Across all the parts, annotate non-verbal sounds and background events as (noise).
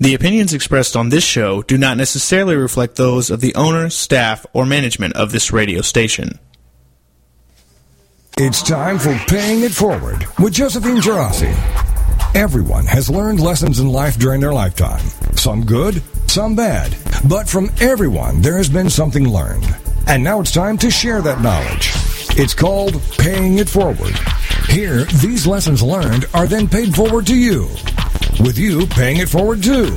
The opinions expressed on this show do not necessarily reflect those of the owner, staff, or management of this radio station. It's time for Paying It Forward with Josephine Geraci. Everyone has learned lessons in life during their lifetime. Some good, some bad. But from everyone, there has been something learned. And now it's time to share that knowledge. It's called Paying It Forward. Here, these lessons learned are then paid forward to you with you paying it forward too.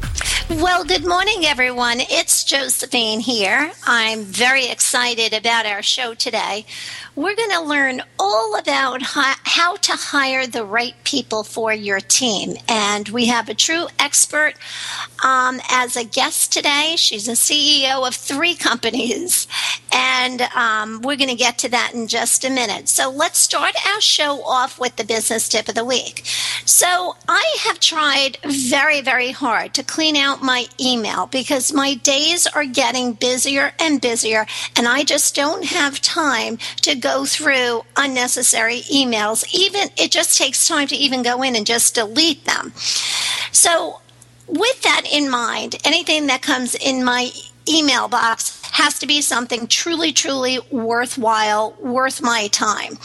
Well, good morning, everyone. It's Josephine here. I'm very excited about our show today. We're going to learn all about how to hire the right people for your team. And we have a true expert um, as a guest today. She's a CEO of three companies. And um, we're going to get to that in just a minute. So let's start our show off with the business tip of the week. So I have tried very, very hard to clean out my email because my days are getting busier and busier. And I just don't have time to go through unnecessary emails. Even it just takes time to even go in and just delete them. So, with that in mind, anything that comes in my email box has to be something truly, truly worthwhile, worth my time.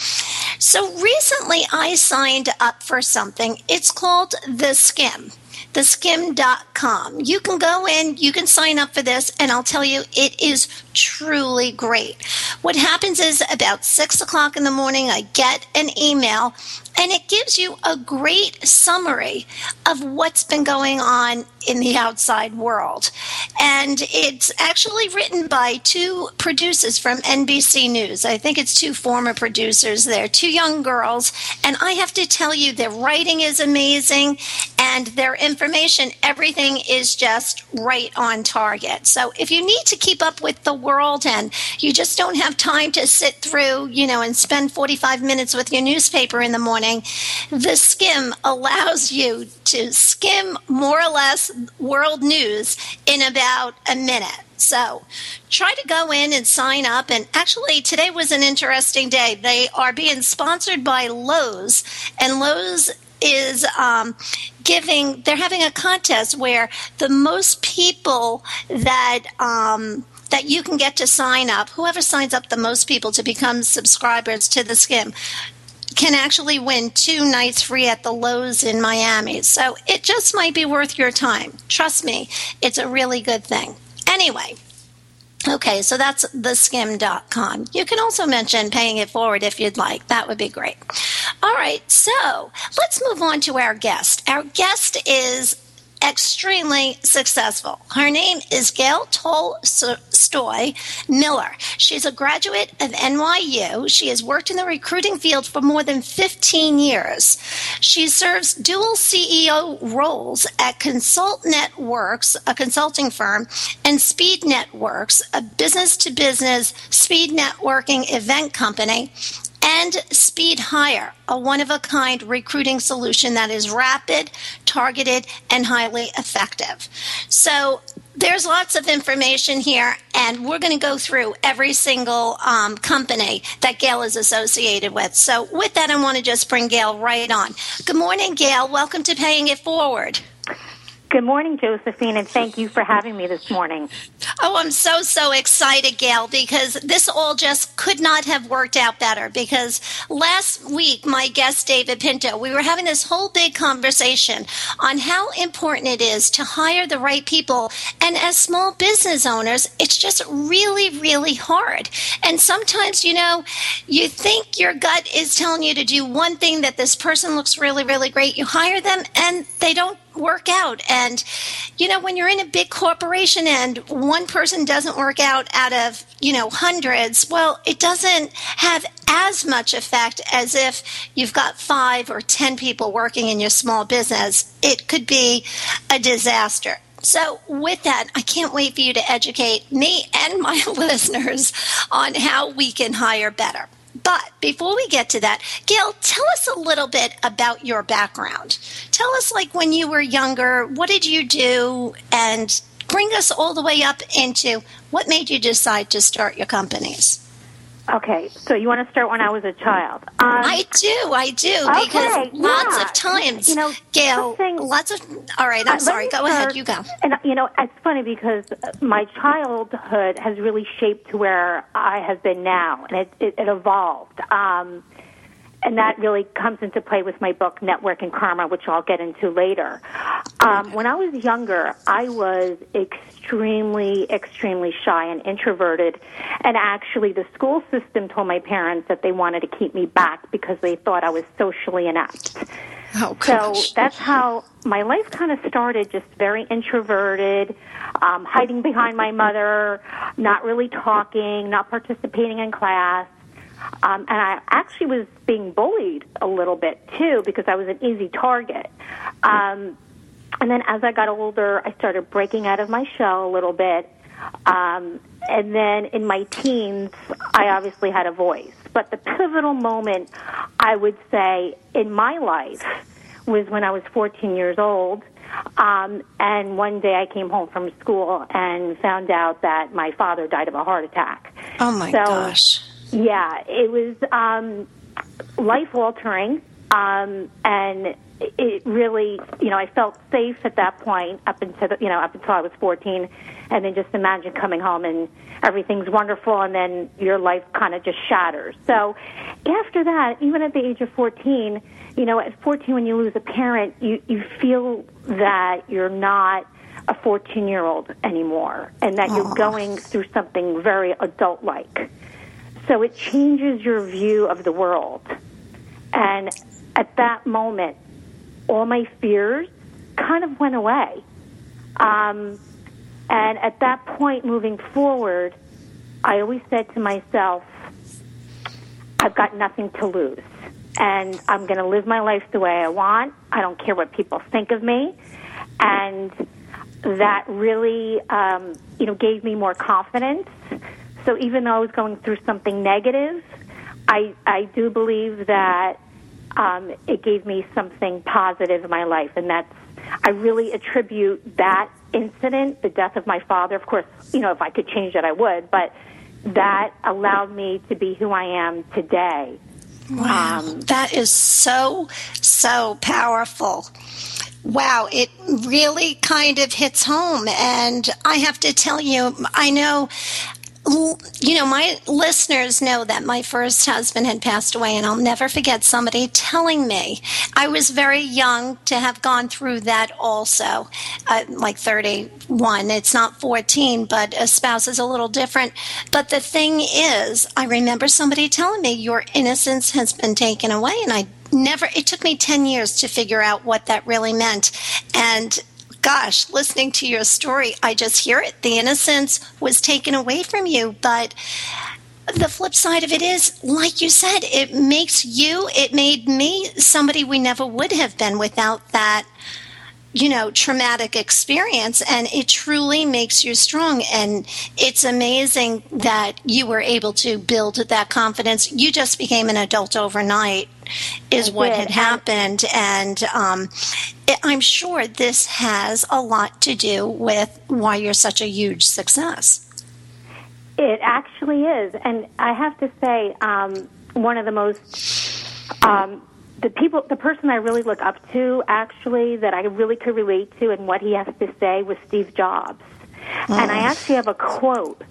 So recently I signed up for something. It's called The Skim theskim.com. You can go in, you can sign up for this, and I'll tell you, it is truly great. What happens is about six o'clock in the morning, I get an email and it gives you a great summary of what's been going on in the outside world. And it's actually written by two producers from NBC News. I think it's two former producers there, two young girls. And I have to tell you, their writing is amazing and their information, everything is just right on target. So if you need to keep up with the world and you just don't have time to sit through, you know, and spend 45 minutes with your newspaper in the morning, the skim allows you to skim more or less world news in about a minute. So try to go in and sign up. And actually, today was an interesting day. They are being sponsored by Lowe's, and Lowe's is um, giving, they're having a contest where the most people that, um, that you can get to sign up, whoever signs up the most people to become subscribers to the skim, can actually win two nights free at the Lowe's in Miami. So it just might be worth your time. Trust me, it's a really good thing. Anyway, okay, so that's theskim.com. You can also mention paying it forward if you'd like. That would be great. All right, so let's move on to our guest. Our guest is extremely successful. Her name is Gail Tolstoi Miller. She's a graduate of NYU. She has worked in the recruiting field for more than 15 years. She serves dual CEO roles at Consultnetworx, a consulting firm, and Speednetworx, a business to business speed networking event company and Speed Hire, a one of a kind recruiting solution that is rapid, targeted, and highly effective. So there's lots of information here, and we're going to go through every single um, company that Gail is associated with. So, with that, I want to just bring Gail right on. Good morning, Gail. Welcome to Paying It Forward. Good morning, Josephine, and thank you for having me this morning. Oh, I'm so, so excited, Gail, because this all just could not have worked out better. Because last week, my guest, David Pinto, we were having this whole big conversation on how important it is to hire the right people. And as small business owners, it's just really, really hard. And sometimes, you know, you think your gut is telling you to do one thing that this person looks really, really great. You hire them and they don't work out. And, you know, when you're in a big corporation and one person doesn't work out out of, you know, hundreds, well, it doesn't have as much effect as if you've got five or ten people working in your small business. It could be a disaster. So, with that, I can't wait for you to educate me and my (laughs) listeners on how we can hire better. But before we get to that, Gail, tell us a little bit about your background. Tell us, like, when you were younger, what did you do? And bring us all the way up into what made you decide to start your companies. Okay, so you want to start when I was a child? Um, I do, I do, because okay, lots yeah. of times, You know, Gail, something- lots of. All right, I'm Uh, sorry. Go ahead. You go. And you know, it's funny because my childhood has really shaped to where I have been now, and it, it, it evolved. Um, and that really comes into play with my book Network and Karma, which I'll get into later. Um, when I was younger, I was extremely, extremely shy and introverted, and actually, the school system told my parents that they wanted to keep me back because they thought I was socially inept. Oh, So that's how my life kind of started, just very introverted, um, hiding behind my mother, not really talking, not participating in class. Um, and I actually was being bullied a little bit too because I was an easy target. Um, and then as I got older, I started breaking out of my shell a little bit. Um, and then in my teens, I obviously had a voice. But the pivotal moment, I would say, in my life was when I was 14 years old. Um, and one day I came home from school and found out that my father died of a heart attack. Oh my So, gosh. Yeah, it was um, life altering, um, and it really, you know, I felt safe at that point up until the, you know up until I was 14, and then just imagine coming home and everything's wonderful, and then your life kind of just shatters. So after that, even at the age of 14, you know, at 14 when you lose a parent, you you feel that you're not a 14 year old anymore, and that you're going through something very adult like. So it changes your view of the world. And at that moment, all my fears kind of went away. Um, and at that point, moving forward, I always said to myself, I've got nothing to lose. And I'm going to live my life the way I want. I don't care what people think of me. And that really, um, you know, gave me more confidence. So even though I was going through something negative, I, I do believe that um, it gave me something positive in my life. And that's, I really attribute that incident, the death of my father. Of course, you know, if I could change it, I would. But that allowed me to be who I am today. Wow, Um, that is so, so powerful. Wow, it really kind of hits home. And I have to tell you, I know, you know, my listeners know that my first husband had passed away, and I'll never forget somebody telling me I was very young to have gone through that also, uh, like 31. It's not 14, but a spouse is a little different. But the thing is, I remember somebody telling me your innocence has been taken away, and I never, it took me 10 years to figure out what that really meant. And gosh, listening to your story, I just hear it. The innocence was taken away from you, but the flip side of it is, like you said, it makes you, it made me somebody we never would have been without that, you know, traumatic experience. And it truly makes you strong. And it's amazing that you were able to build that confidence. You just became an adult overnight, is what had happened. And um, I'm sure this has a lot to do with why you're such a huge success. It actually is, and I have to say, um, one of the most um, the people, the person I really look up to, actually, that I really could relate to, and what he has to say was Steve Jobs. And I actually have a quote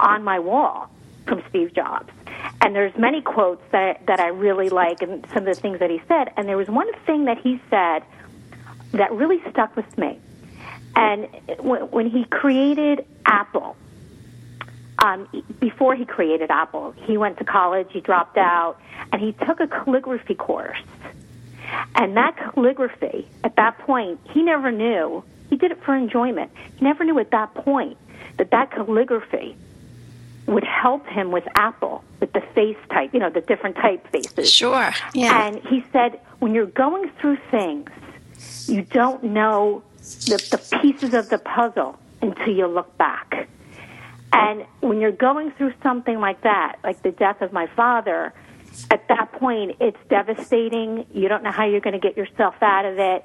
on my wall from Steve Jobs. And there's many quotes that that I really like, and some of the things that he said. And there was one thing that he said that really stuck with me. And when, when he created Apple, um, before he created Apple, he went to college, he dropped out, and he took a calligraphy course. And that calligraphy, at that point, he never knew. He did it for enjoyment. He never knew at that point that that calligraphy would help him with Apple, with the face type, you know, the different typefaces. Sure. Yeah. And he said, when you're going through things, you don't know the, the pieces of the puzzle until you look back. And when you're going through something like that, like the death of my father, at that point it's devastating. You don't know how you're going to get yourself out of it.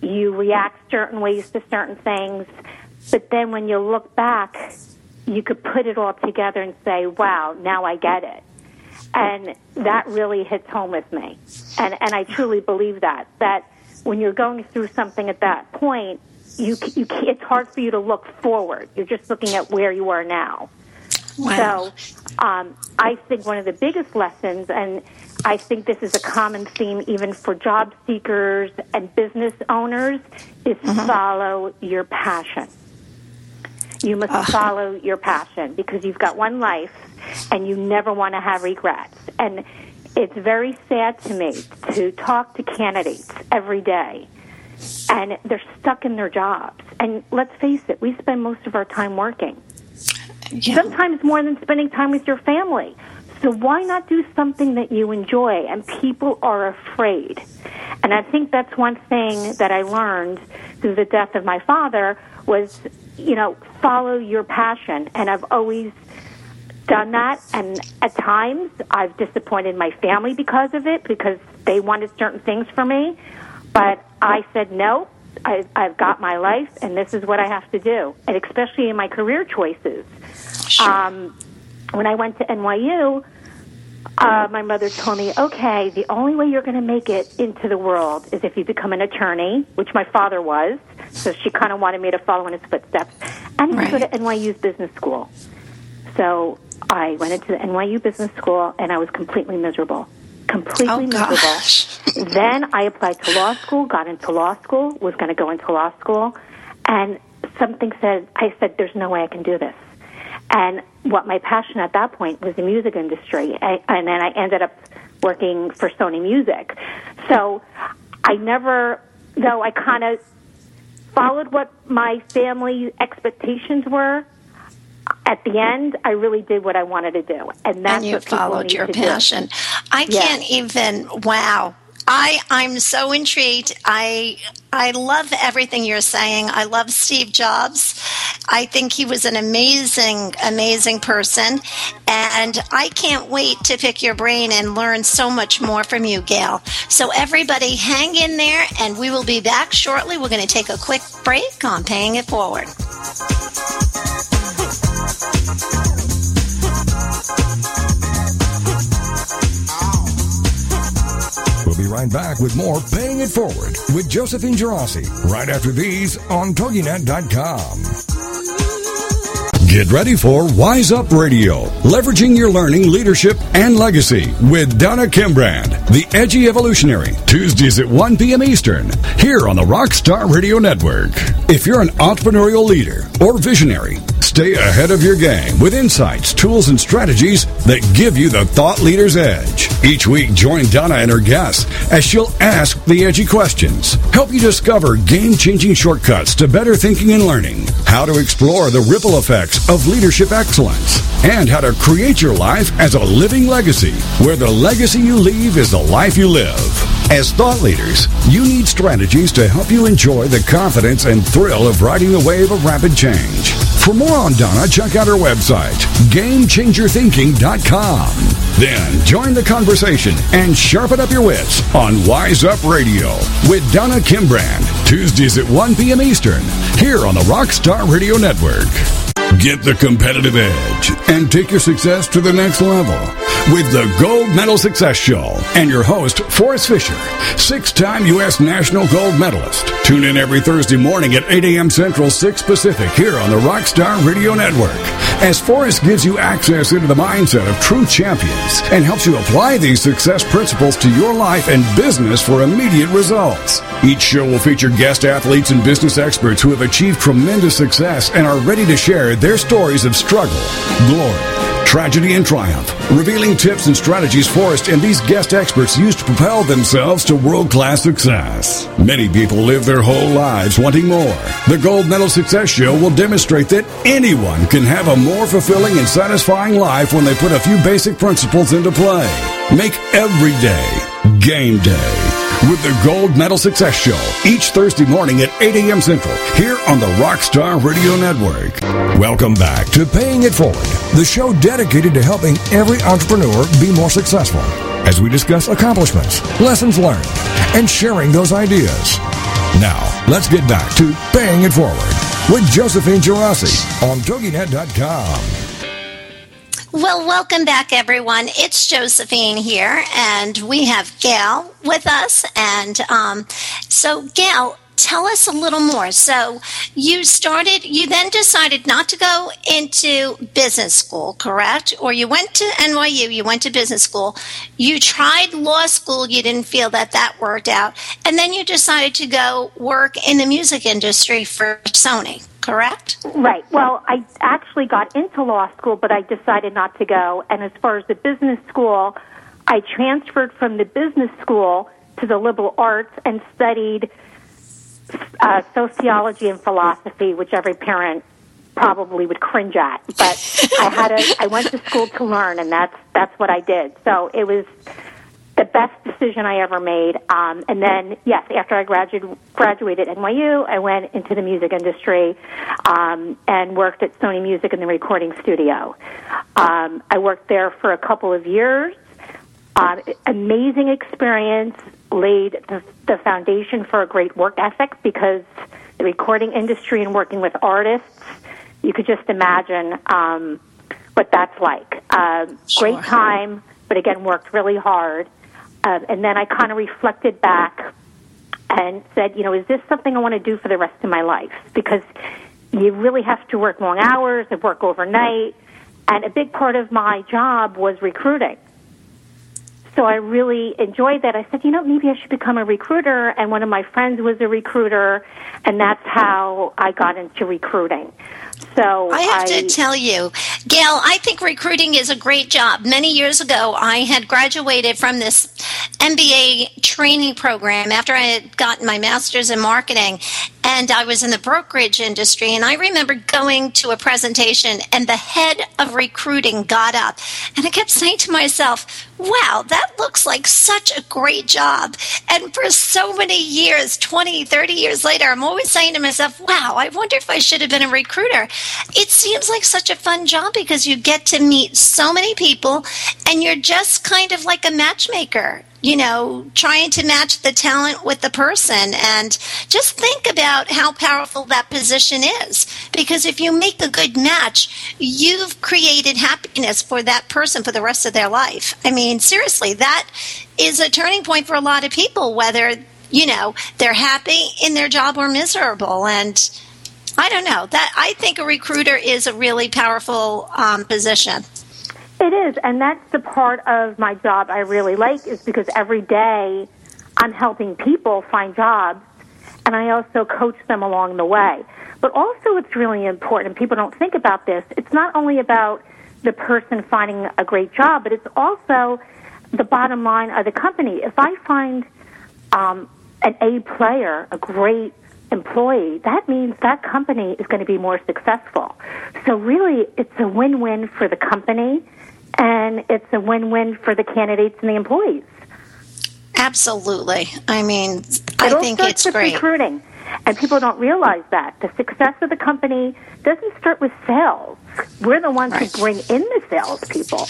You react certain ways to certain things. But then when you look back, you could put it all together and say, wow, now I get it. And that really hits home with me. And, and I truly believe that, that when you're going through something at that point, you, you it's hard for you to look forward. You're just looking at where you are now. Wow. So um, I think one of the biggest lessons, and I think this is a common theme even for job seekers and business owners, is follow your passion. You must follow your passion because you've got one life and you never want to have regrets. And it's very sad to me to talk to candidates every day and they're stuck in their jobs. And let's face it, we spend most of our time working. Yeah. Sometimes more than spending time with your family. So why not do something that you enjoy? And people are afraid. And I think that's one thing that I learned through the death of my father was, you know, follow your passion. And I've always done that. And at times I've disappointed my family because of it, because they wanted certain things for me. But I said, no, I, I've got my life, and this is what I have to do. And especially in my career choices. Sure. Um, when I went to NYU, uh, my mother told me, okay, the only way you're going to make it into the world is if you become an attorney, which my father was. So she kind of wanted me to follow in his footsteps. And to go to NYU's business school. So I went into the NYU business school, and I was completely miserable. Completely Oh, miserable. (laughs) then I applied to law school, got into law school, was going to go into law school, and something said, I said, there's no way I can do this. And what my passion at that point was the music industry. I, and then I ended up working for Sony Music. So I never, though I kind of followed what my family expectations were, at the end, I really did what I wanted to do. And that's and you what followed need your to do. passion. I Yeah. can't even. Wow. I I'm so intrigued. I I love everything you're saying. I love Steve Jobs. I think he was an amazing amazing person and I can't wait to pick your brain and learn so much more from you, Gail. So everybody hang in there and we will be back shortly. We're going to take a quick break on paying it forward. Right back with more Paying It Forward with Josephine Geraci right after these on TogiNet.com. Get ready for Wise Up Radio, leveraging your learning, leadership, and legacy with Donna Kimbrand, the edgy evolutionary, Tuesdays at 1 p.m. Eastern, here on the Rockstar Radio Network. If you're an entrepreneurial leader or visionary, stay ahead of your game with insights, tools, and strategies that give you the thought leader's edge. Each week, join Donna and her guests as she'll ask the edgy questions, help you discover game changing shortcuts to better thinking and learning, how to explore the ripple effects of leadership excellence, and how to create your life as a living legacy, where the legacy you leave is the life you live. As thought leaders, you need strategies to help you enjoy the confidence and thrill of riding the wave of rapid change. For more on Donna, check out her website, GameChangerThinking.com. Then join the conversation and sharpen up your wits on Wise Up Radio with Donna Kimbrand, Tuesdays at 1 p.m. Eastern, here on the Rockstar Radio Network. Get the competitive edge and take your success to the next level with the Gold Medal Success Show and your host, Forrest Fisher, six time U.S. National Gold Medalist. Tune in every Thursday morning at 8 a.m. Central, 6 Pacific here on the Rockstar Radio Network as Forrest gives you access into the mindset of true champions and helps you apply these success principles to your life and business for immediate results. Each show will feature guest athletes and business experts who have achieved tremendous success and are ready to share their stories of struggle, glory, tragedy, and triumph, revealing tips and strategies Forrest and these guest experts use to propel themselves to world class success. Many people live their whole lives wanting more. The Gold Medal Success Show will demonstrate that anyone can have a more fulfilling and satisfying life when they put a few basic principles into play. Make every day game day. With the Gold Medal Success Show each Thursday morning at 8 a.m. Central here on the Rockstar Radio Network. Welcome back to Paying It Forward, the show dedicated to helping every entrepreneur be more successful as we discuss accomplishments, lessons learned, and sharing those ideas. Now, let's get back to Paying It Forward with Josephine Geraci on TogiNet.com. Well, welcome back, everyone. It's Josephine here, and we have Gail with us. And um, so, Gail, tell us a little more. So, you started, you then decided not to go into business school, correct? Or you went to NYU, you went to business school, you tried law school, you didn't feel that that worked out, and then you decided to go work in the music industry for Sony correct? Right. Well, I actually got into law school, but I decided not to go. And as far as the business school, I transferred from the business school to the liberal arts and studied uh, sociology and philosophy, which every parent probably would cringe at. But I had a, I went to school to learn, and that's that's what I did. So it was the best decision I ever made. Um, and then, yes, after I graduated, graduated at NYU, I went into the music industry um, and worked at Sony Music in the recording studio. Um, I worked there for a couple of years. Um, amazing experience, laid the, the foundation for a great work ethic because the recording industry and working with artists, you could just imagine um, what that's like. Uh, sure. Great time, but again, worked really hard. Uh, and then I kind of reflected back and said, you know, is this something I want to do for the rest of my life? Because you really have to work long hours and work overnight. And a big part of my job was recruiting. So I really enjoyed that. I said, you know, maybe I should become a recruiter. And one of my friends was a recruiter, and that's how I got into recruiting. So I have I, to tell you, Gail, I think recruiting is a great job. Many years ago, I had graduated from this MBA training program after I had gotten my master's in marketing, and I was in the brokerage industry. And I remember going to a presentation, and the head of recruiting got up, and I kept saying to myself, wow, that looks like such a great job. And for so many years, 20, 30 years later, I'm always saying to myself, wow, I wonder if I should have been a recruiter. It seems like such a fun job because you get to meet so many people and you're just kind of like a matchmaker you know, trying to match the talent with the person. And just think about how powerful that position is. Because if you make a good match, you've created happiness for that person for the rest of their life. I mean, seriously, that is a turning point for a lot of people, whether, you know, they're happy in their job or miserable. And I don't know. That I think a recruiter is a really powerful um, position. It is, and that's the part of my job I really like is because every day I'm helping people find jobs and I also coach them along the way. But also it's really important, people don't think about this, it's not only about the person finding a great job, but it's also the bottom line of the company. If I find um, an A player, a great employee, that means that company is going to be more successful. So really, it's a win-win for the company and it's a win-win for the candidates and the employees. Absolutely. I mean, I think it's with great. Recruiting, and people don't realize that the success of the company doesn't start with sales. We're the ones right. who bring in the salespeople.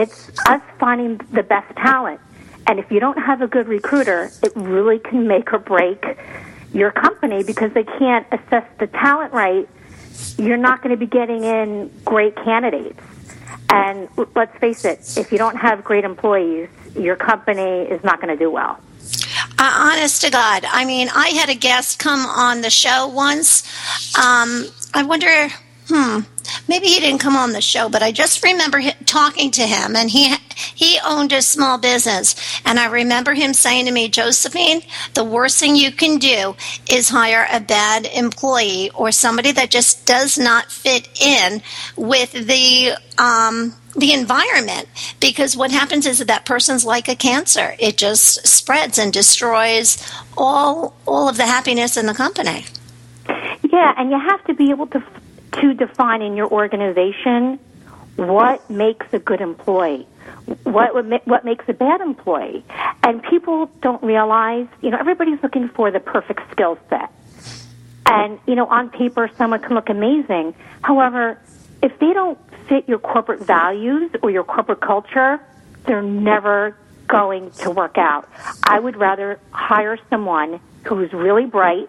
It's us finding the best talent, and if you don't have a good recruiter, it really can make or break your company because they can't assess the talent right. You're not going to be getting in great candidates. And let's face it, if you don't have great employees, your company is not going to do well. Uh, honest to God, I mean, I had a guest come on the show once. Um, I wonder, hmm, maybe he didn't come on the show, but I just remember talking to him, and he he owned a small business, and I remember him saying to me, Josephine, the worst thing you can do is hire a bad employee or somebody that just does not fit in with the um, the environment. Because what happens is that that person's like a cancer. It just spreads and destroys all all of the happiness in the company. Yeah and you have to be able to to define in your organization what makes a good employee. what would ma- what makes a bad employee. And people don't realize, you know, everybody's looking for the perfect skill set. And you know, on paper, someone can look amazing. However, if they don't fit your corporate values or your corporate culture, they're never going to work out. I would rather hire someone who's really bright,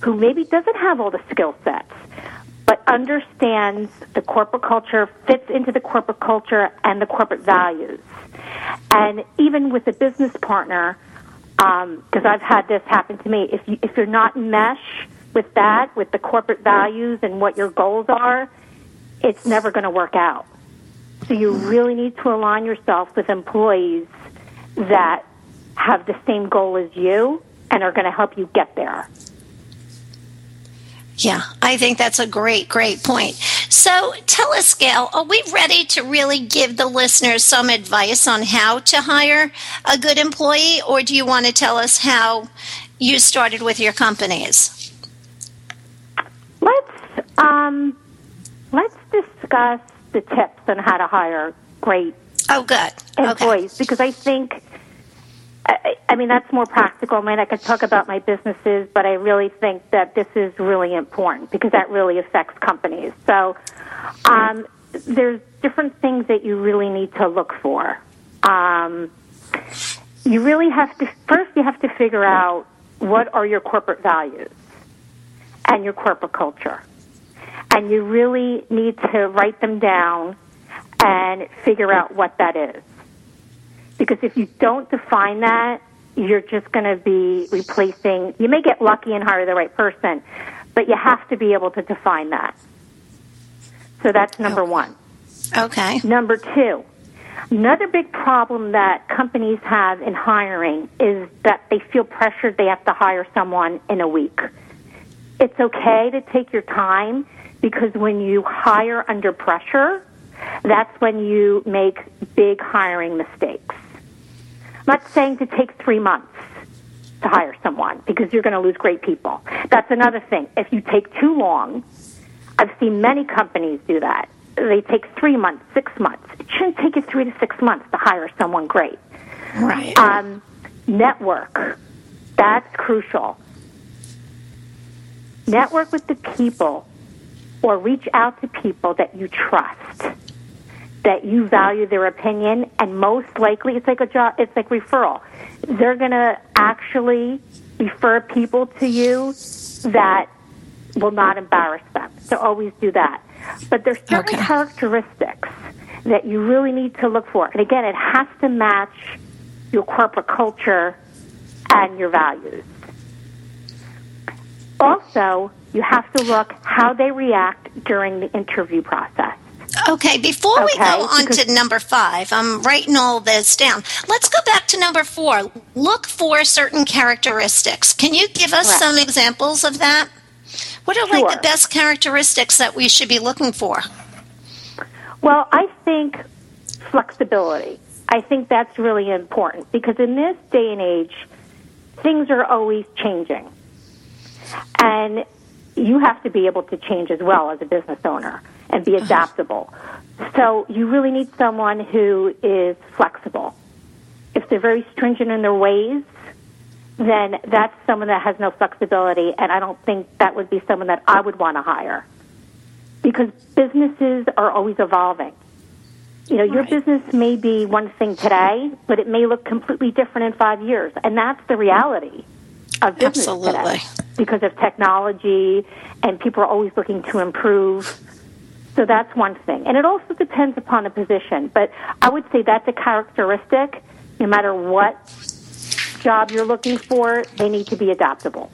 who maybe doesn't have all the skill sets, but understands the corporate culture, fits into the corporate culture and the corporate values. And even with a business partner, because um, I've had this happen to me, if you, if you're not mesh with that, with the corporate values and what your goals are, it's never going to work out. So you really need to align yourself with employees that have the same goal as you and are going to help you get there. Yeah, I think that's a great, great point. So tell us, Gail, are we ready to really give the listeners some advice on how to hire a good employee, or do you want to tell us how you started with your companies? Let's um, let's discuss the tips on how to hire great oh good employees okay. because I think I, I mean, that's more practical. I mean, I could talk about my businesses, but I really think that this is really important because that really affects companies. So, um, there's different things that you really need to look for. Um, you really have to, first, you have to figure out what are your corporate values and your corporate culture. And you really need to write them down and figure out what that is. Because if you don't define that, you're just going to be replacing, you may get lucky and hire the right person, but you have to be able to define that. So that's number one. Okay. Number two, another big problem that companies have in hiring is that they feel pressured they have to hire someone in a week. It's okay to take your time because when you hire under pressure, that's when you make big hiring mistakes not saying to take three months to hire someone because you're going to lose great people. That's another thing. If you take too long, I've seen many companies do that. They take three months, six months. It shouldn't take you three to six months to hire someone great. Right. Um, network. That's crucial. Network with the people or reach out to people that you trust that you value their opinion, and most likely it's like a job, it's like referral. They're going to actually refer people to you that will not embarrass them. So always do that. But there's certain okay. characteristics that you really need to look for. And again, it has to match your corporate culture and your values. Also, you have to look how they react during the interview process. Okay, before okay, we go on to number five, I'm writing all this down. Let's go back to number four. Look for certain characteristics. Can you give us correct. some examples of that? What are sure. like the best characteristics that we should be looking for? Well, I think flexibility. I think that's really important because in this day and age, things are always changing. And you have to be able to change as well as a business owner and be uh-huh. adaptable. So you really need someone who is flexible. If they're very stringent in their ways, then that's someone that has no flexibility, and I don't think that would be someone that I would want to hire. Because businesses are always evolving. You know, your right. business may be one thing today, but it may look completely different in five years, and that's the reality of business Absolutely. today because of technology, and people are always looking to improve. So that's one thing. And it also depends upon the position. But I would say that's a characteristic. No matter what job you're looking for, they need to be adaptable.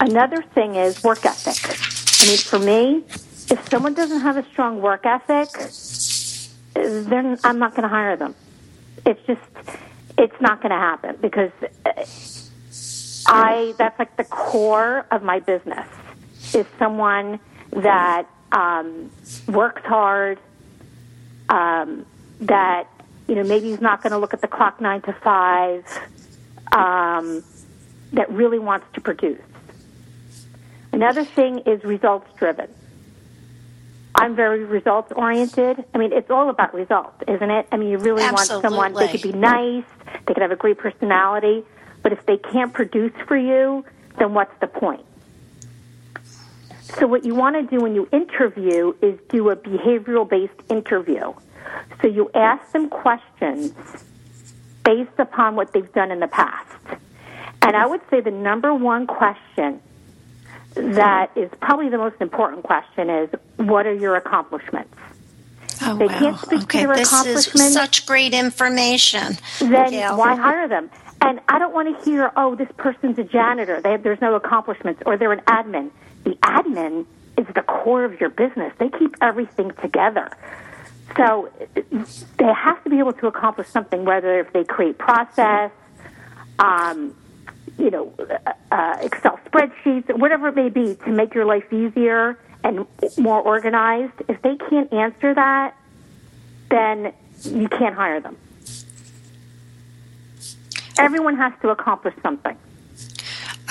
Another thing is work ethic. I mean, for me, if someone doesn't have a strong work ethic, then I'm not going to hire them. It's just, it's not going to happen because uh, I, that's like the core of my business is someone that um, works hard, um, that you know maybe he's not going to look at the clock nine to five, um, that really wants to produce. Another thing is results driven. I'm very results oriented. I mean, it's all about results, isn't it? I mean, you really Absolutely. want someone, they could be nice, they could have a great personality, but if they can't produce for you, then what's the point? So, what you want to do when you interview is do a behavioral based interview. So, you ask them questions based upon what they've done in the past. And I would say the number one question that is probably the most important question is what are your accomplishments? Oh, They wow. can't speak to okay, their this is such great information. Then why hire them? And I don't want to hear, oh, this person's a janitor. They have, there's no accomplishments, or they're an admin. The admin is the core of your business. They keep everything together. So they have to be able to accomplish something, whether if they create process, um, you know, uh, uh, Excel spreadsheets, whatever it may be, to make your life easier and more organized. If they can't answer that, then you can't hire them. Everyone has to accomplish something.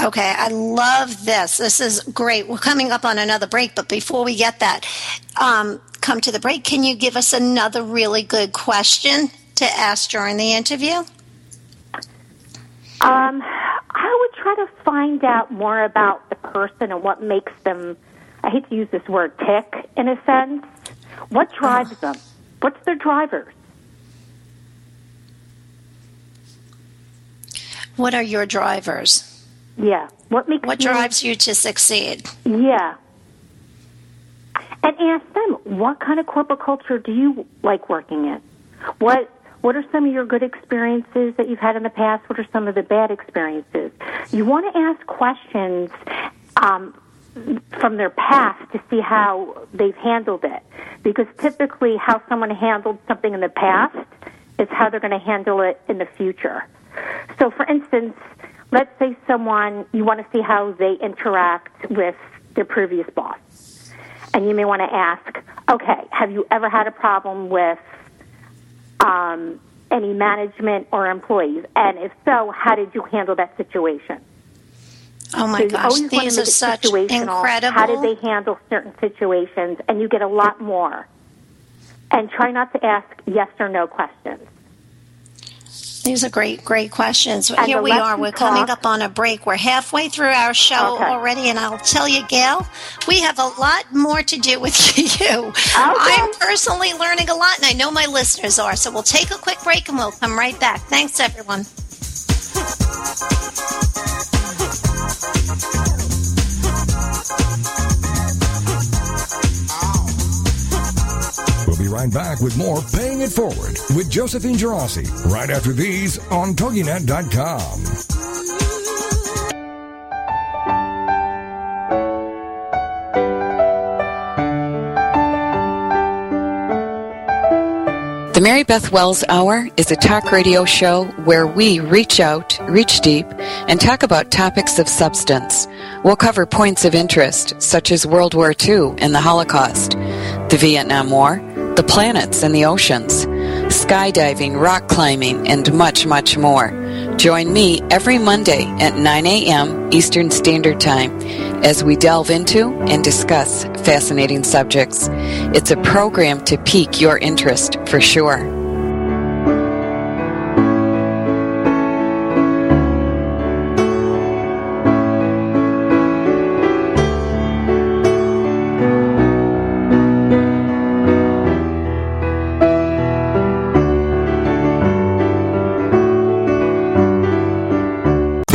Okay, I love this. This is great. We're coming up on another break, but before we get that, um, come to the break, can you give us another really good question to ask during the interview? Um, I would try to find out more about the person and what makes them, I hate to use this word, tick, in a sense. What drives them? What's their drivers? What are your drivers? Yeah. What makes What you- drives you to succeed? Yeah. And ask them, what kind of corporate culture do you like working in? What what are some of your good experiences that you've had in the past? What are some of the bad experiences? You want to ask questions um, from their past to see how they've handled it. Because typically, how someone handled something in the past is how they're going to handle it in the future. So, for instance, let's say someone, you want to see how they interact with their previous boss. And you may want to ask, okay, have you ever had a problem with um, any management or employees? And if so, how did you handle that situation? Oh my so gosh, always want to these are such incredible. How did they handle certain situations? And you get a lot more. And try not to ask yes or no questions. These are great, great questions. And Here we are. We're coming up on a break. We're halfway through our show Okay. already, and I'll tell you, Gail, we have a lot more to do with (laughs) you. I'm personally learning a lot, and I know my listeners are. So we'll take a quick break, and we'll come right back. Thanks, everyone. (laughs) be right back with more Paying It Forward with Josephine Geraci right after these on TogiNet.com. The Mary Beth Wells Hour is a talk radio show where we reach out, reach deep, and talk about topics of substance. We'll cover points of interest such as World War II and the Holocaust, the Vietnam War, the planets and the oceans, skydiving, rock climbing, and much, much more. Join me every Monday at 9 a.m. Eastern Standard Time as we delve into and discuss fascinating subjects. It's a program to pique your interest for sure.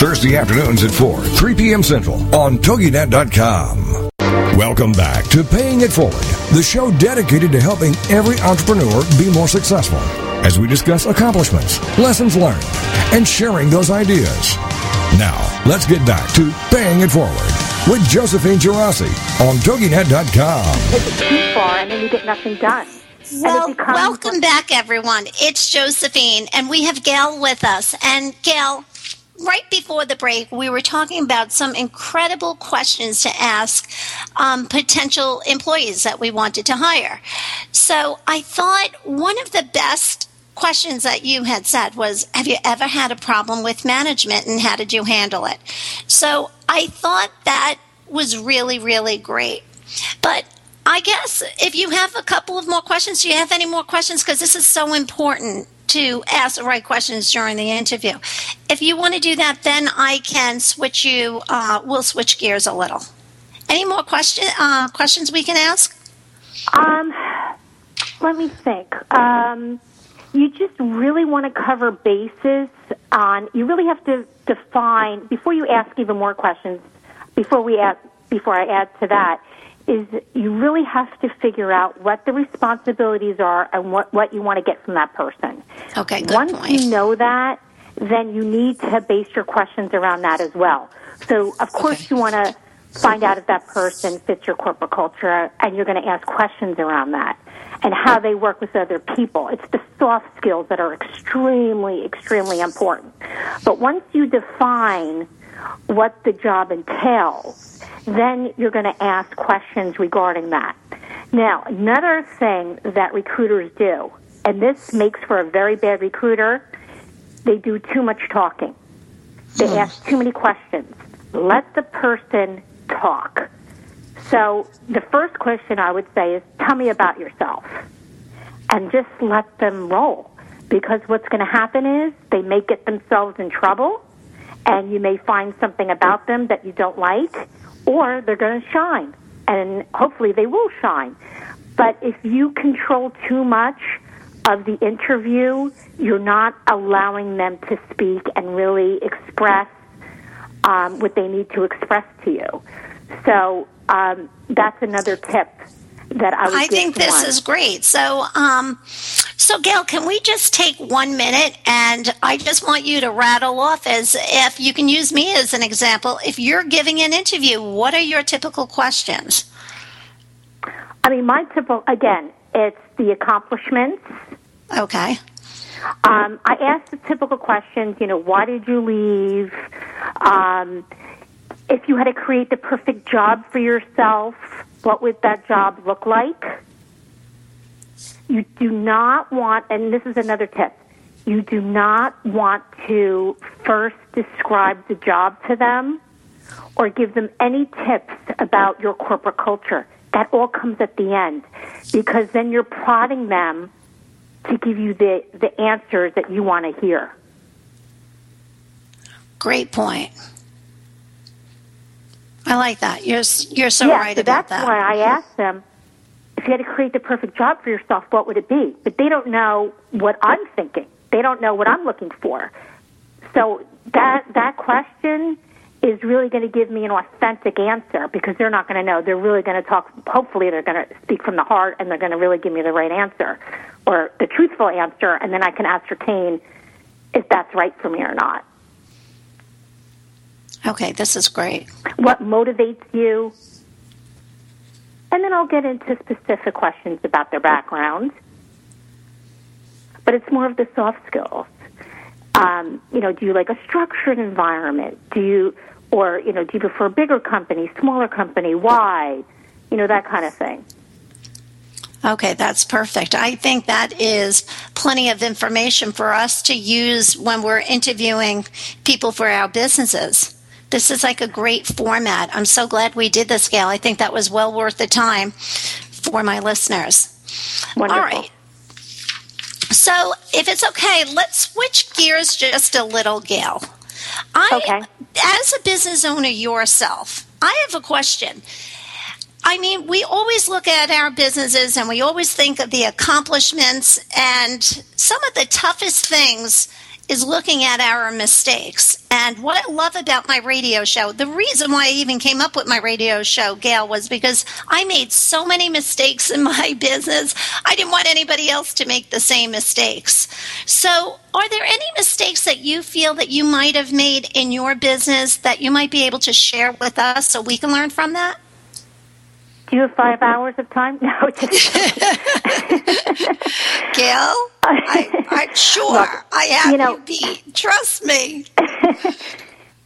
Thursday afternoons at 4, 3 p.m. Central on TogiNet.com. Welcome back to Paying It Forward, the show dedicated to helping every entrepreneur be more successful as we discuss accomplishments, lessons learned, and sharing those ideas. Now, let's get back to Paying It Forward with Josephine Geraci on TogiNet.com. Take it too far, and then you get nothing done. Well, welcome back, everyone. It's Josephine, and we have Gail with us. And Gail, right before the break, we were talking about some incredible questions to ask um, potential employees that we wanted to hire. So I thought one of the best questions that you had said was Have you ever had a problem with management and how did you handle it? So I thought that was really, really great. But I guess if you have a couple of more questions, do you have any more questions? Because this is so important to ask the right questions during the interview. If you want to do that, then I can switch you. Uh, we'll switch gears a little. Any more question uh, questions we can ask? Um, let me think. Um, you just really want to cover bases on. You really have to define before you ask even more questions. Before we add, before I add to that, is you really have to figure out what the responsibilities are and what what you want to get from that person. Okay, good Once point. you know that, then you need to base your questions around that as well. So, of course, Okay. you want to find out if that person fits your corporate culture, and you're going to ask questions around that and how they work with other people. It's the soft skills that are extremely, extremely important. But once you define what the job entails, then you're going to ask questions regarding that. Now, another thing that recruiters do, and this makes for a very bad recruiter, they do too much talking. They hmm. ask too many questions. Let the person talk. So the first question I would say is, tell me about yourself. And just let them roll. Because what's going to happen is they may get themselves in trouble and you may find something about them that you don't like or they're going to shine. And hopefully they will shine. But if you control too much of the interview, you're not allowing them to speak and really express um, what they need to express to you. So um, that's another tip that I would I think this someone. is great. So, um, so Gail, can we just take one minute and I just want you to rattle off as if you can use me as an example. If you're giving an interview, what are your typical questions? I mean, my typical again, it's the accomplishments. Okay. Um, I ask the typical questions. You know, why did you leave? Um, if you had to create the perfect job for yourself, what would that job look like? You do not want, and this is another tip, you do not want to first describe the job to them or give them any tips about your corporate culture. That all comes at the end because then you're prodding them to give you the, the answers that you want to hear. Great point. I like that. You're you're so yeah, right so about that's that. why I mm-hmm. asked them if you had to create the perfect job for yourself, what would it be? But they don't know what I'm thinking. They don't know what I'm looking for. So that that question is really going to give me an authentic answer because they're not going to know. They're really going to talk. Hopefully, they're going to speak from the heart and they're going to really give me the right answer or the truthful answer, and then I can ascertain if that's right for me or not. Okay, this is great. what motivates you. And then I'll get into specific questions about their background. But it's more of the soft skills. Um, you know, do you like a structured environment? Do you, or, you know, do you prefer bigger company, smaller company? Why? You know, that kind of thing. Okay, that's perfect. I think that is plenty of information for us to use when we're interviewing people for our businesses. This is like a great format. I'm so glad we did this, Gail. I think that was well worth the time for my listeners. Wonderful. All right. So, if it's okay, let's switch gears just a little, Gail. I, Okay. as a business owner yourself, I have a question. I mean, we always look at our businesses and we always think of the accomplishments, and some of the toughest things is looking at our mistakes. And what I love about my radio show, the reason why I even came up with my radio show, Gail, was because I made so many mistakes in (laughs) my business. I didn't want anybody else to make the same mistakes. So, are there any mistakes that you feel that you might have made in your business that you might be able to share with us so we can learn from that? Do you have five hours of time? (laughs) No, just (laughs) Gail, I, I'm (laughs) sure Look, I have you know- you beat. Trust me.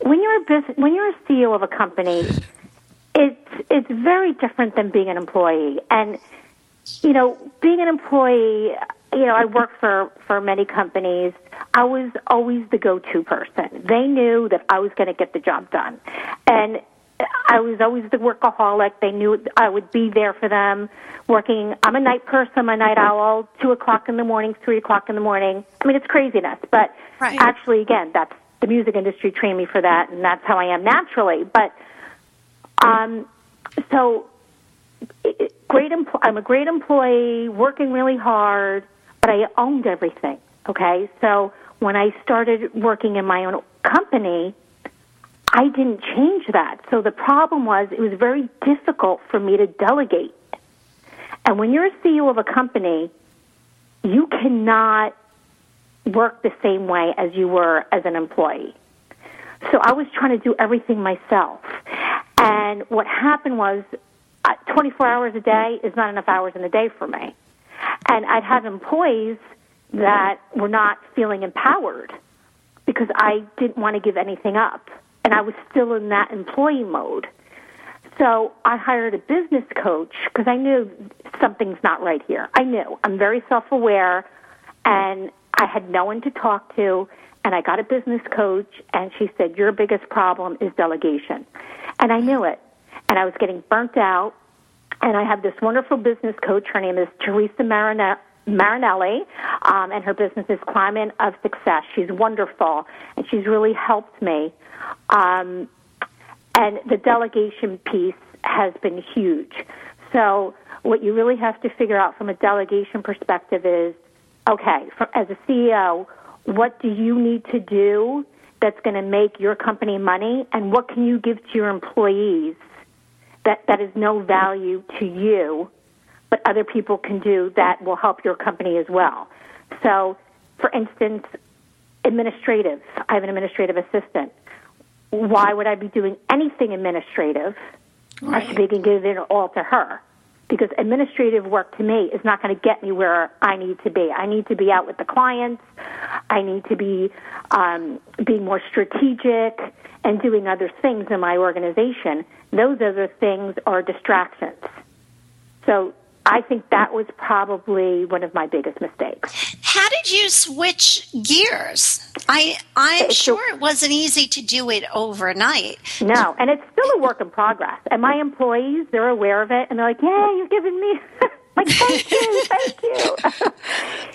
when you're a business, when you're a CEO of a company, it's it's very different than being an employee. And you know, being an employee, you know, I worked for for many companies. I was always the go-to person. They knew that I was going to get the job done, and I was always the workaholic. They knew I would be there for them. Working, I'm a night person. I'm a night owl. Two o'clock in the morning, three o'clock in the morning. I mean, it's craziness, but Right. actually, again, that's the music industry trained me for that, and that's how I am naturally. But um, so it- great. Empl- I'm a great employee, working really hard, but I owned everything. Okay, so when I started working in my own company, I didn't change that. So the problem was it was very difficult for me to delegate. And when you're a CEO of a company, you cannot work the same way as you were as an employee. So I was trying to do everything myself. And what happened was uh, 24 hours a day is not enough hours in a day for me. And I'd have employees that were not feeling empowered because I didn't want to give anything up. And I was still in that employee mode. So I hired a business coach because I knew something's not right here. I knew. I'm very self aware and I had no one to talk to. And I got a business coach and she said, Your biggest problem is delegation. And I knew it. And I was getting burnt out. And I have this wonderful business coach. Her name is Teresa Marine- Marinelli, um, and her business is Climate of Success. She's wonderful, and she's really helped me. Um, and the delegation piece has been huge. So, what you really have to figure out from a delegation perspective is okay, for, as a CEO, what do you need to do that's going to make your company money, and what can you give to your employees that, that is no value to you, but other people can do that will help your company as well? So, for instance, administrative. I have an administrative assistant. Why would I be doing anything administrative? I should be giving it all to her. Because administrative work to me is not going to get me where I need to be. I need to be out with the clients. I need to be um, being more strategic and doing other things in my organization. Those other things are distractions. So I think that was probably one of my biggest mistakes. How did you switch gears? I I'm It's a- sure it wasn't easy to do it overnight. No, and it's still a work in progress. And my employees, they're aware of it, and they're like, "Yeah, you're giving me." (laughs) like, thank you, thank you. (laughs)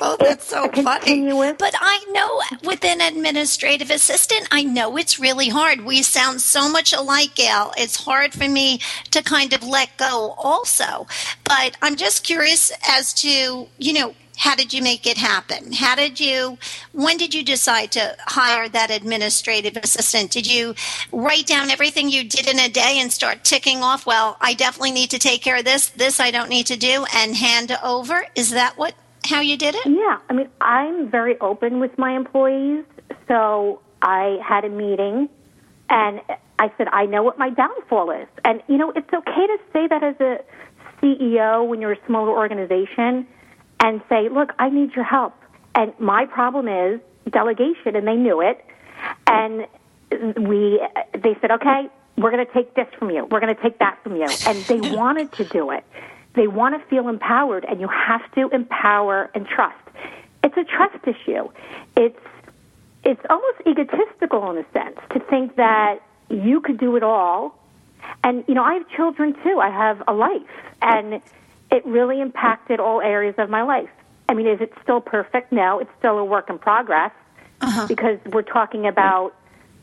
Oh, that's so a funny. But I know with an administrative assistant, I know it's really hard. We sound so much alike, Gail. It's hard for me to kind of let go also. But I'm just curious as to, you know, how did you make it happen? How did you, when did you decide to hire that administrative assistant? Did you write down everything you did in a day and start ticking off, well, I definitely need to take care of this, this I don't need to do, and hand over? Is that what, how you did it? Yeah, I mean, I'm very open with my employees. So I had a meeting and I said, I know what my downfall is. And, you know, it's okay to say that as a CEO when you're a smaller organization and say, look, I need your help. And my problem is delegation, and they knew it. And we, they said, okay, we're going to take this from you. We're going to take that from you. And they (laughs) wanted to do it. They want to feel empowered, and you have to empower and trust. It's a trust issue. It's it's almost egotistical in a sense to think that you could do it all. And you know, I have children too. I have a life, and it really impacted all areas of my life. I mean, is it still perfect? No, it's still a work in progress because we're talking about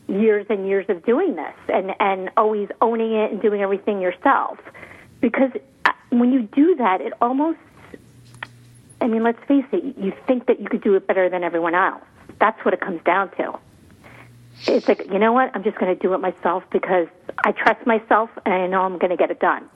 years and years of doing this and and always owning it and doing everything yourself. because uh, when you do that, it almost, I mean, let's face it, you think that you could do it better than everyone else. That's what it comes down to. It's like, you know what? I'm just going to do it myself because I trust myself and I know I'm going to get it done.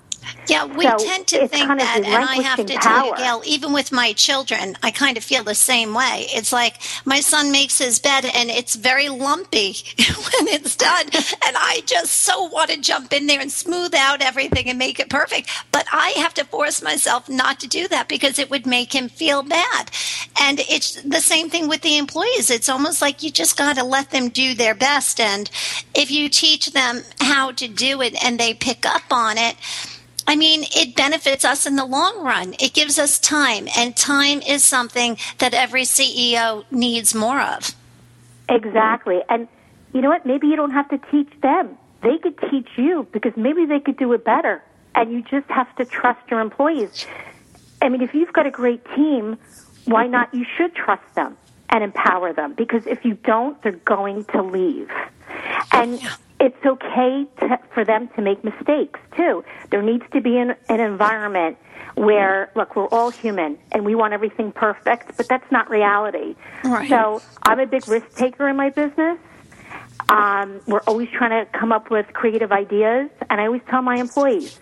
Yeah, we So tend to think kind of that, and I have to tell you. Gail, even with my children, I kind of feel the same way. It's like my son makes his bed and it's very lumpy (laughs) when it's done. And I just so want to jump in there and smooth out everything and make it perfect. But I have to force myself not to do that because it would make him feel bad. And it's the same thing with the employees. It's almost like you just got to let them do their best. And if you teach them how to do it and they pick up on it, I mean, it benefits us in the long run. It gives us time, and time is something that every CEO needs more of. Exactly. And you know what? Maybe you don't have to teach them. They could teach you because maybe they could do it better. And you just have to trust your employees. I mean, if you've got a great team, why not? You should trust them and empower them because if you don't, they're going to leave. And it's okay to, for them to make mistakes too. There needs to be an, an environment where, look, we're all human and we want everything perfect, but that's not reality. Right. So I'm a big risk taker in my business. Um, we're always trying to come up with creative ideas, and I always tell my employees,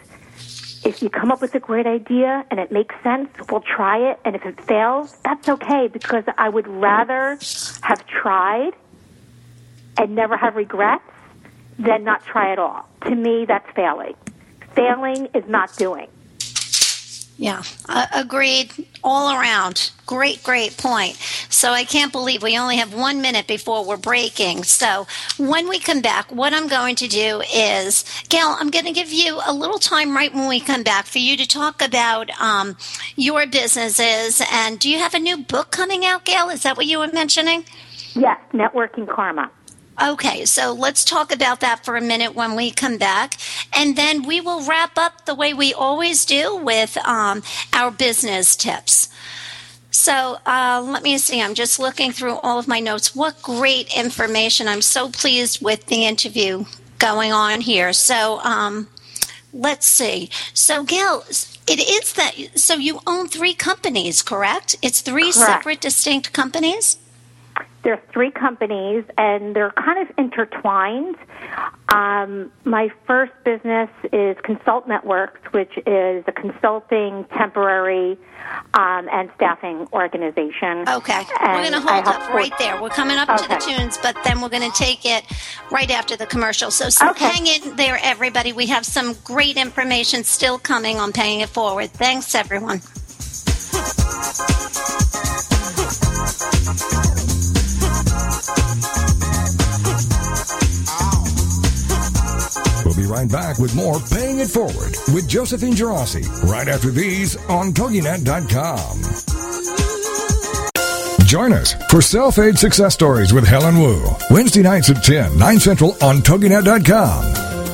if you come up with a great idea and it makes sense, we'll try it. And if it fails, that's okay because I would rather have tried and never have regrets than not try at all. To me, that's failing. Failing is not doing. Yeah, uh, agreed all around. Great, great point. So I can't believe we only have one minute before we're breaking. So when we come back, what I'm going to do is, Gail, I'm going to give you a little time right when we come back for you to talk about um, your businesses. And do you have a new book coming out, Gail? Is that what you were mentioning? Yes, networking karma. Okay, so let's talk about that for a minute when we come back. And then we will wrap up the way we always do with um, our business tips. So uh, let me see. I'm just looking through all of my notes. What great information. I'm so pleased with the interview going on here. So um, let's see. So, Gail, it is that. So you own three companies, correct? It's three Correct. separate, distinct companies? There are three companies, and they're kind of intertwined. Um, my first business is Consultnetworx, which is a consulting, temporary, um, and staffing organization. Okay. we're going to hold up right there. We're coming up to the tunes, but then we're going to take it right after the commercial. So, so Okay. hang in there, everybody. We have some great information still coming on Paying It Forward. Thanks, everyone. Right back with more Paying It Forward with Josephine Geraci right after these on TogiNet.com. Join us for Self-Aid Success Stories with Helen Wu. Wednesday nights at 10, 9 Central on TogiNet.com.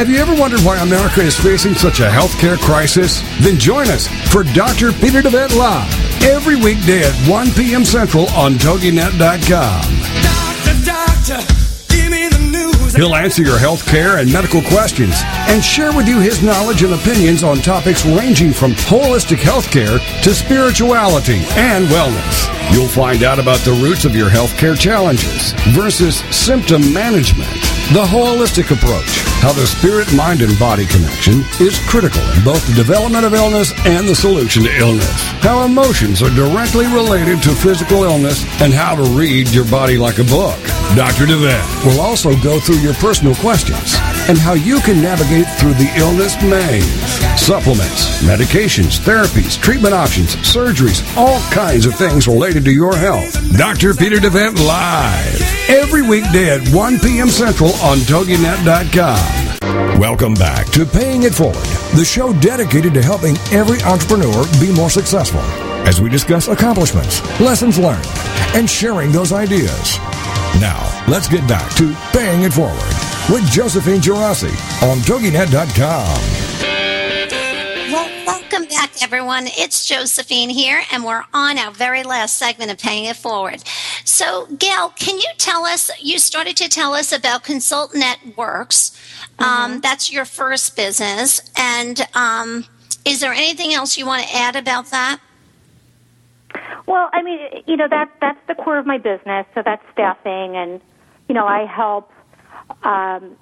Have you ever wondered why America is facing such a healthcare crisis? Then join us for Dr. Peter DeVette Live every weekday at 1 p.m. Central on TogiNet.com. Doctor, doctor, give me the news. He'll answer your health care and medical questions and share with you his knowledge and opinions on topics ranging from holistic healthcare to spirituality and wellness. You'll find out about the roots of your healthcare challenges versus symptom management. The holistic approach, how the spirit, mind, and body connection is critical in both the development of illness and the solution to illness. How emotions are directly related to physical illness and how to read your body like a book. Dr. DeVette will also go through your personal questions and how you can navigate through the illness maze. Supplements, medications, therapies, treatment options, surgeries, all kinds of things related to your health. Dr. Peter DeVette live every weekday at 1 p.m. Central on TogiNet.com. Welcome back to Paying It Forward, the show dedicated to helping every entrepreneur be more successful as we discuss accomplishments, lessons learned, and sharing those ideas. Now, let's get back to Paying It Forward with Josephine Geraci on TogiNet.com. Well, welcome back, everyone. It's Josephine here, and we're on our very last segment of Paying It Forward. So, Gail, can you tell us? You started to tell us about Consultnetworx. Um, that's your first business, and um, is there anything else you want to add about that? Well, I mean, you know that that's the core of my business. So that's staffing, and you know, I help um,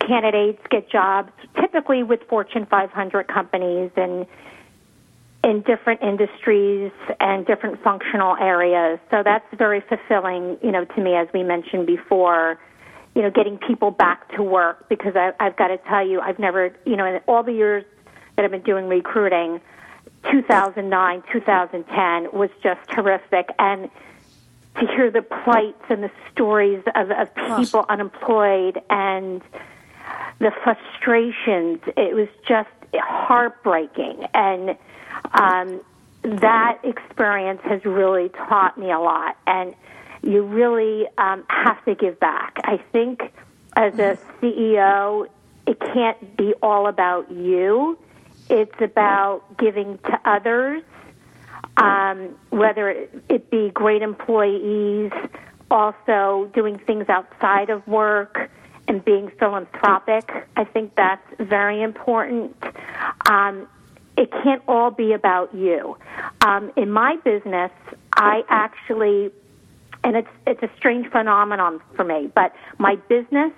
candidates get jobs, typically with Fortune 500 companies and in different industries and different functional areas. So that's very fulfilling, you know, to me, as we mentioned before. You know, getting people back to work because I, I've got to tell you, I've never, you know, in all the years that I've been doing recruiting, 2009, 2010 was just terrific. And to hear the plights and the stories of, of people unemployed and the frustrations, it was just heartbreaking. And um, that experience has really taught me a lot. And you really um, have to give back. I think as a CEO, it can't be all about you. It's about giving to others, um, whether it be great employees, also doing things outside of work and being philanthropic. I think that's very important. Um, it can't all be about you. Um, in my business, I actually, and it's it's a strange phenomenon for me, but my business,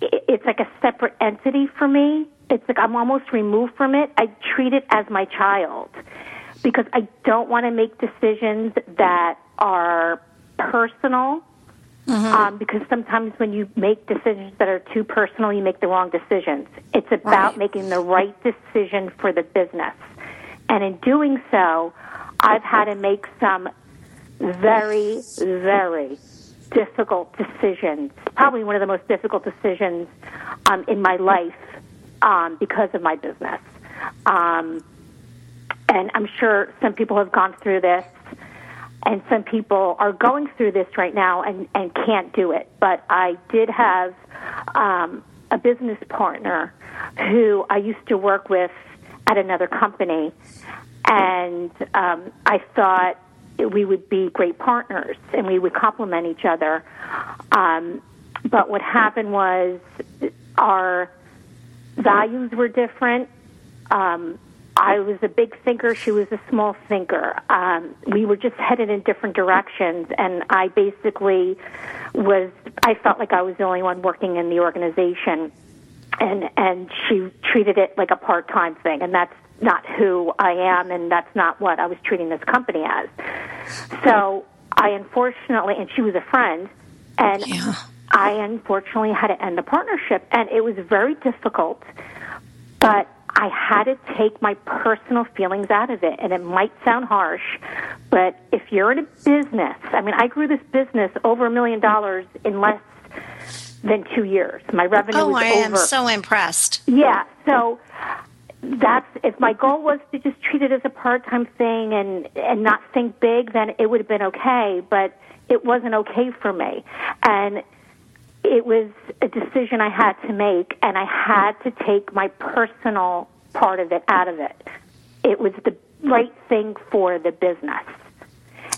it's like a separate entity for me. It's like I'm almost removed from it. I treat it as my child because I don't want to make decisions that are personal. Um, because sometimes when you make decisions that are too personal, you make the wrong decisions. It's about making the right decision for the business. And in doing so, I've had to make some very, very difficult decisions. Probably one of the most difficult decisions um, in my life um, because of my business. Um, and I'm sure some people have gone through this, and some people are going through this right now and, and can't do it. But I did have um, a business partner who I used to work with at another company, and um, I thought we would be great partners and we would complement each other. Um, but what happened was our values were different. Um, I was a big thinker. She was a small thinker. Um, we were just headed in different directions, and I basically was. I felt like I was the only one working in the organization, and and she treated it like a part time thing, and that's not who I am, and that's not what I was treating this company as. So I unfortunately, and she was a friend, and I unfortunately had to end the partnership, and it was very difficult, but I had to take my personal feelings out of it. And it might sound harsh, but if you're in a business, I mean, I grew this business over a million dollars in less than two years. My revenue Oh, was I over. am so impressed. Yeah. So that's if my goal was to just treat it as a part-time thing and and not think big, then it would have been okay. But it wasn't okay for me, and it was a decision I had to make, and I had to take my personal part of it out of it. It was the right thing for the business.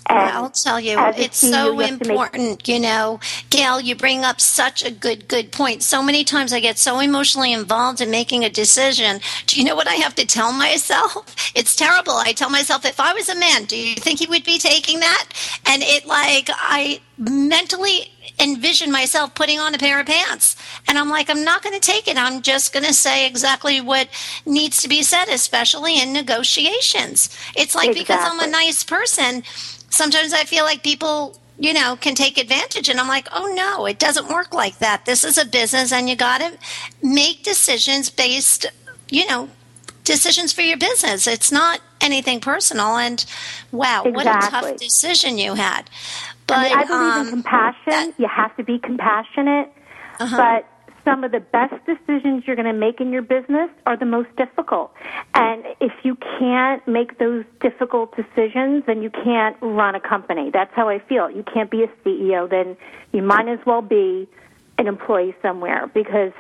And I'll tell you, it's so you to make- important. You know, Gail, you bring up such a good, good point. So many times I get so emotionally involved in making a decision. Do you know what I have to tell myself? (laughs) It's terrible. I tell myself, if I was a man, do you think he would be taking that? And it like, I mentally envision myself putting on a pair of pants. And I'm like, I'm not going to take it. I'm just going to say exactly what needs to be said, especially in negotiations. It's like because I'm a nice person, sometimes I feel like people, you know, can take advantage. And I'm like, oh no, it doesn't work like that. This is a business and you got to make decisions based, you know, decisions for your business. It's not anything personal. And wow, what a tough decision you had. But I, mean, I believe um, in compassion. that- you have to be compassionate. Uh-huh. But some of the best decisions you're going to make in your business are the most difficult. And if you can't make those difficult decisions, then you can't run a company. That's how I feel. You can't be a CEO, then you might as well be an employee somewhere because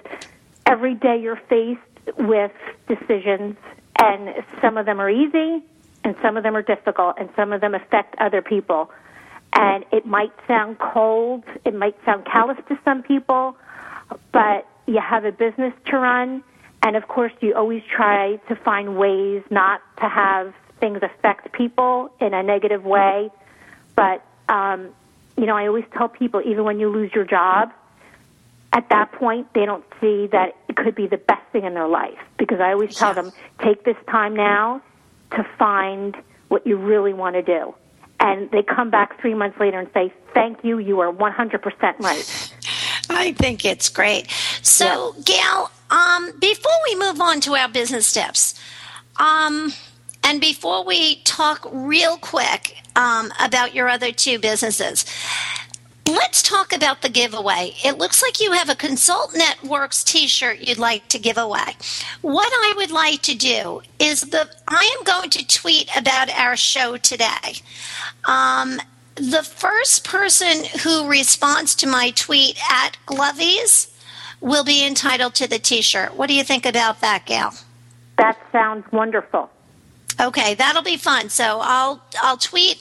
every day you're faced with decisions, and some of them are easy, and some of them are difficult, and some of them affect other people. And it might sound cold, it might sound callous to some people, but you have a business to run, and of course, you always try to find ways not to have things affect people in a negative way. But, um, you know, I always tell people, even when you lose your job, at that point, they don't see that it could be the best thing in their life. Because I always tell them, take this time now to find what you really want to do. And they come back three months later and say, thank you, you are 100% right. I think it's great. So, Gail, um, before we move on to our business steps, um, and before we talk real quick um, about your other two businesses, let's talk about the giveaway. It looks like you have a Consultnetworx T-shirt you'd like to give away. What I would like to do is the I am going to tweet about our show today. Um, the first person who responds to my tweet at Glovies will be entitled to the T-shirt. What do you think about that, Gail? That sounds wonderful. Okay, that'll be fun. So I'll I'll tweet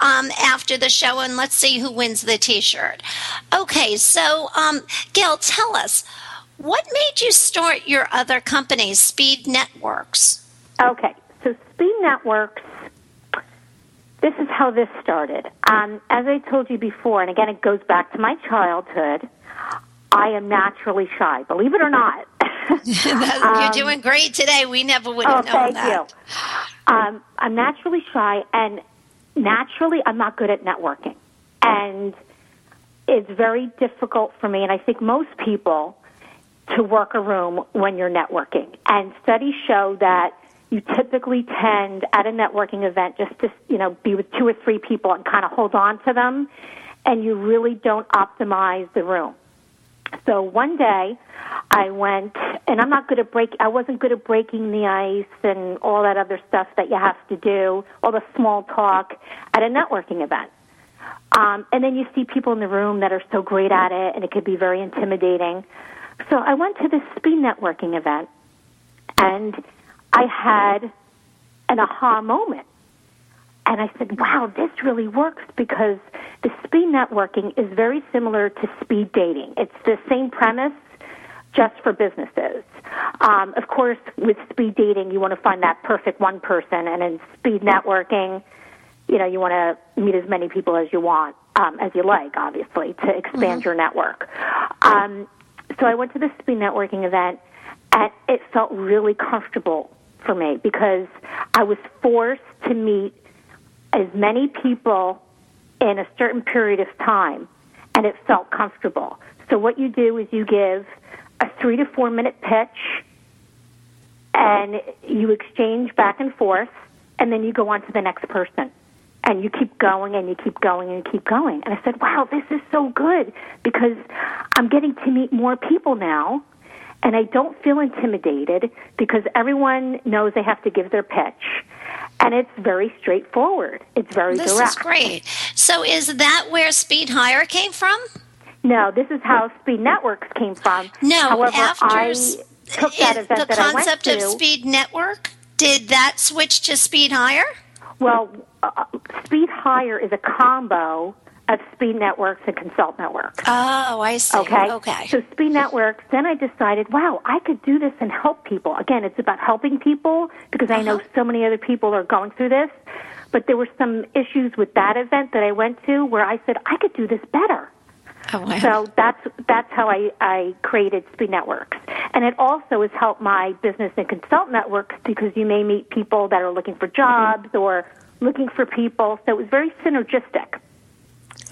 um, after the show and let's see who wins the T-shirt. Okay, so um, Gail, tell us what made you start your other company, Speednetworx. Okay, so Speednetworx, this is how this started. Um, as I told you before, and again, it goes back to my childhood, I am naturally shy, believe it or not. (laughs) You're doing great today. We never would Um, Oh, have known thank that. you. Um, I'm naturally shy, and naturally, I'm not good at networking. And it's very difficult for me, and I think most people, to work a room when you're networking. And studies show that you typically tend at a networking event just to, you know, be with two or three people and kind of hold on to them, and you really don't optimize the room. So one day, I went, and I'm not good at break. I wasn't good at breaking the ice and all that other stuff that you have to do, all the small talk at a networking event. Um, and then you see people in the room that are so great at it, and it could be very intimidating. So I went to this speed networking event, and I had an aha moment. And I said, wow, this really works because the speed networking is very similar to speed dating. It's the same premise, just for businesses. Um, of course, with speed dating, you want to find that perfect one person, and in speed networking, you know, you want to meet as many people as you want, um, as you like, obviously, to expand your network. Um, so I went to the speed networking event, and it felt really comfortable for me because I was forced to meet as many people in a certain period of time, and it felt comfortable. So what you do is you give a three to four minute pitch, and you exchange back and forth, and then you go on to the next person. And you keep going and you keep going and you keep going. And I said, wow, this is so good because I'm getting to meet more people now and I don't feel intimidated because everyone knows they have to give their pitch. And it's very straightforward. It's very This direct. is great. So, is that where Speed Hire came from? No, this is how Speednetworx came from. No, However, after I took that event the that I went concept to. of Speed Network. Did that switch to Speed Hire? Well, uh, Speed Hire is a combo of Speednetworx and Consultnetworx. Oh, I see. Okay. Okay. So Speednetworx, then I decided, wow, I could do this and help people. Again, it's about helping people because I know Uh-huh. so many other people are going through this. But there were some issues with that event that I went to where I said, I could do this better. Oh, wow. So that's that's how I, I created Speednetworx, and it also has helped my business and Consultnetworx because you may meet people that are looking for jobs or looking for people. So it was very synergistic.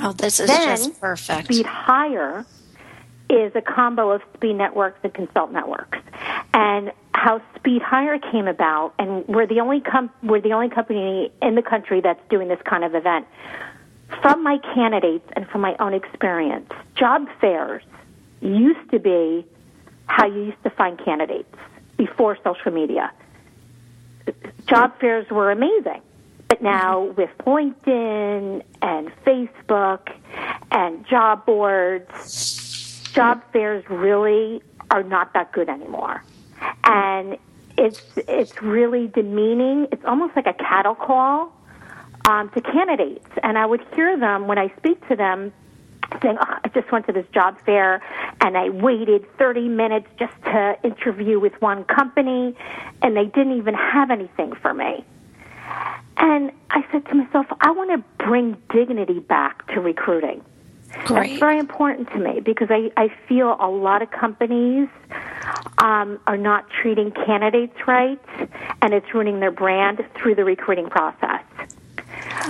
Oh, this is then just perfect. Speed Hire is a combo of Speednetworx and Consultnetworx, and how Speed Hire came about, and we're the only com- we're the only company in the country that's doing this kind of event. From my candidates and from my own experience, job fairs used to be how you used to find candidates before social media. Job fairs were amazing. But now with LinkedIn and Facebook and job boards, job fairs really are not that good anymore. And it's it's really demeaning. It's almost like a cattle call um, to candidates. And I would hear them when I speak to them saying, oh, I just went to this job fair and I waited 30 minutes just to interview with one company and they didn't even have anything for me. And I said to myself, I want to bring dignity back to recruiting. That's very important to me because I, I feel a lot of companies um, are not treating candidates right and it's ruining their brand through the recruiting process.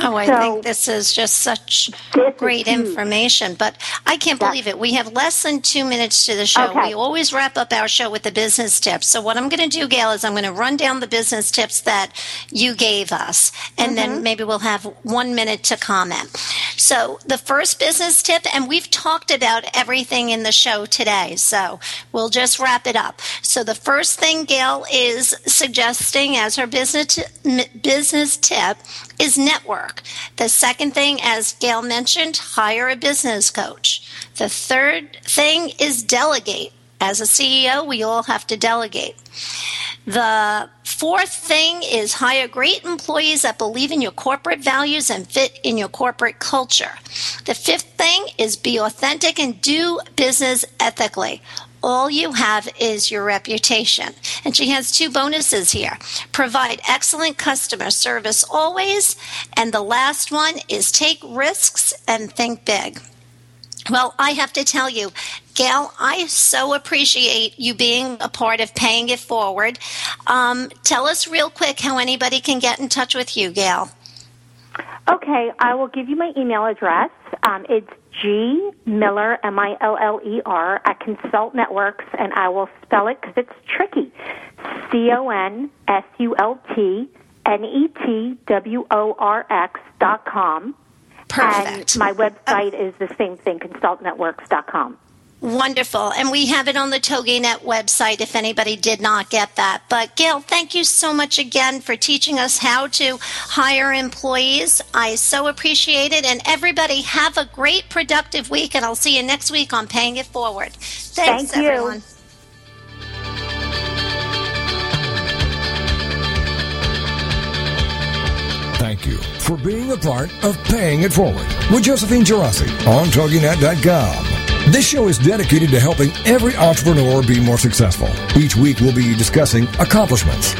Oh, I So- think this is just such great information. But I can't Yeah. believe it. We have less than two minutes to the show. Okay. We always wrap up our show with the business tips. So what I'm going to do, Gail, is I'm going to run down the business tips that you gave us, and Mm-hmm. then maybe we'll have one minute to comment. So the first business tip, and we've talked about everything in the show today, so we'll just wrap it up. So the first thing Gail is suggesting as her business business tip is network. The second thing, as Gail mentioned, hire a business coach. The third thing is delegate. As a CEO, we all have to delegate. The fourth thing is hire great employees that believe in your corporate values and fit in your corporate culture. The fifth thing is be authentic and do business ethically. All you have is your reputation. And she has two bonuses here. Provide excellent customer service always. And the last one is take risks and think big. Well, I have to tell you, Gail, I so appreciate you being a part of Paying It Forward. Um, tell us real quick how anybody can get in touch with you, Gail. Okay, I will give you my email address. Um, it's G Miller, M I L L E R, at Consultnetworx, and I will spell it because it's tricky. C O N S U L T N E T W O R X dot com. Perfect. And my website is the same thing, consultnetworx.com. Wonderful. And we have it on the TogiNet website if anybody did not get that. But Gail, thank you so much again for teaching us how to hire employees. I so appreciate it. And everybody have a great productive week and I'll see you next week on Paying It Forward. Thanks Thank you. everyone. Thank you for being a part of Paying It Forward with Josephine Geraci on TogiNet.com. This show is dedicated to helping every entrepreneur be more successful. Each week we'll be discussing accomplishments,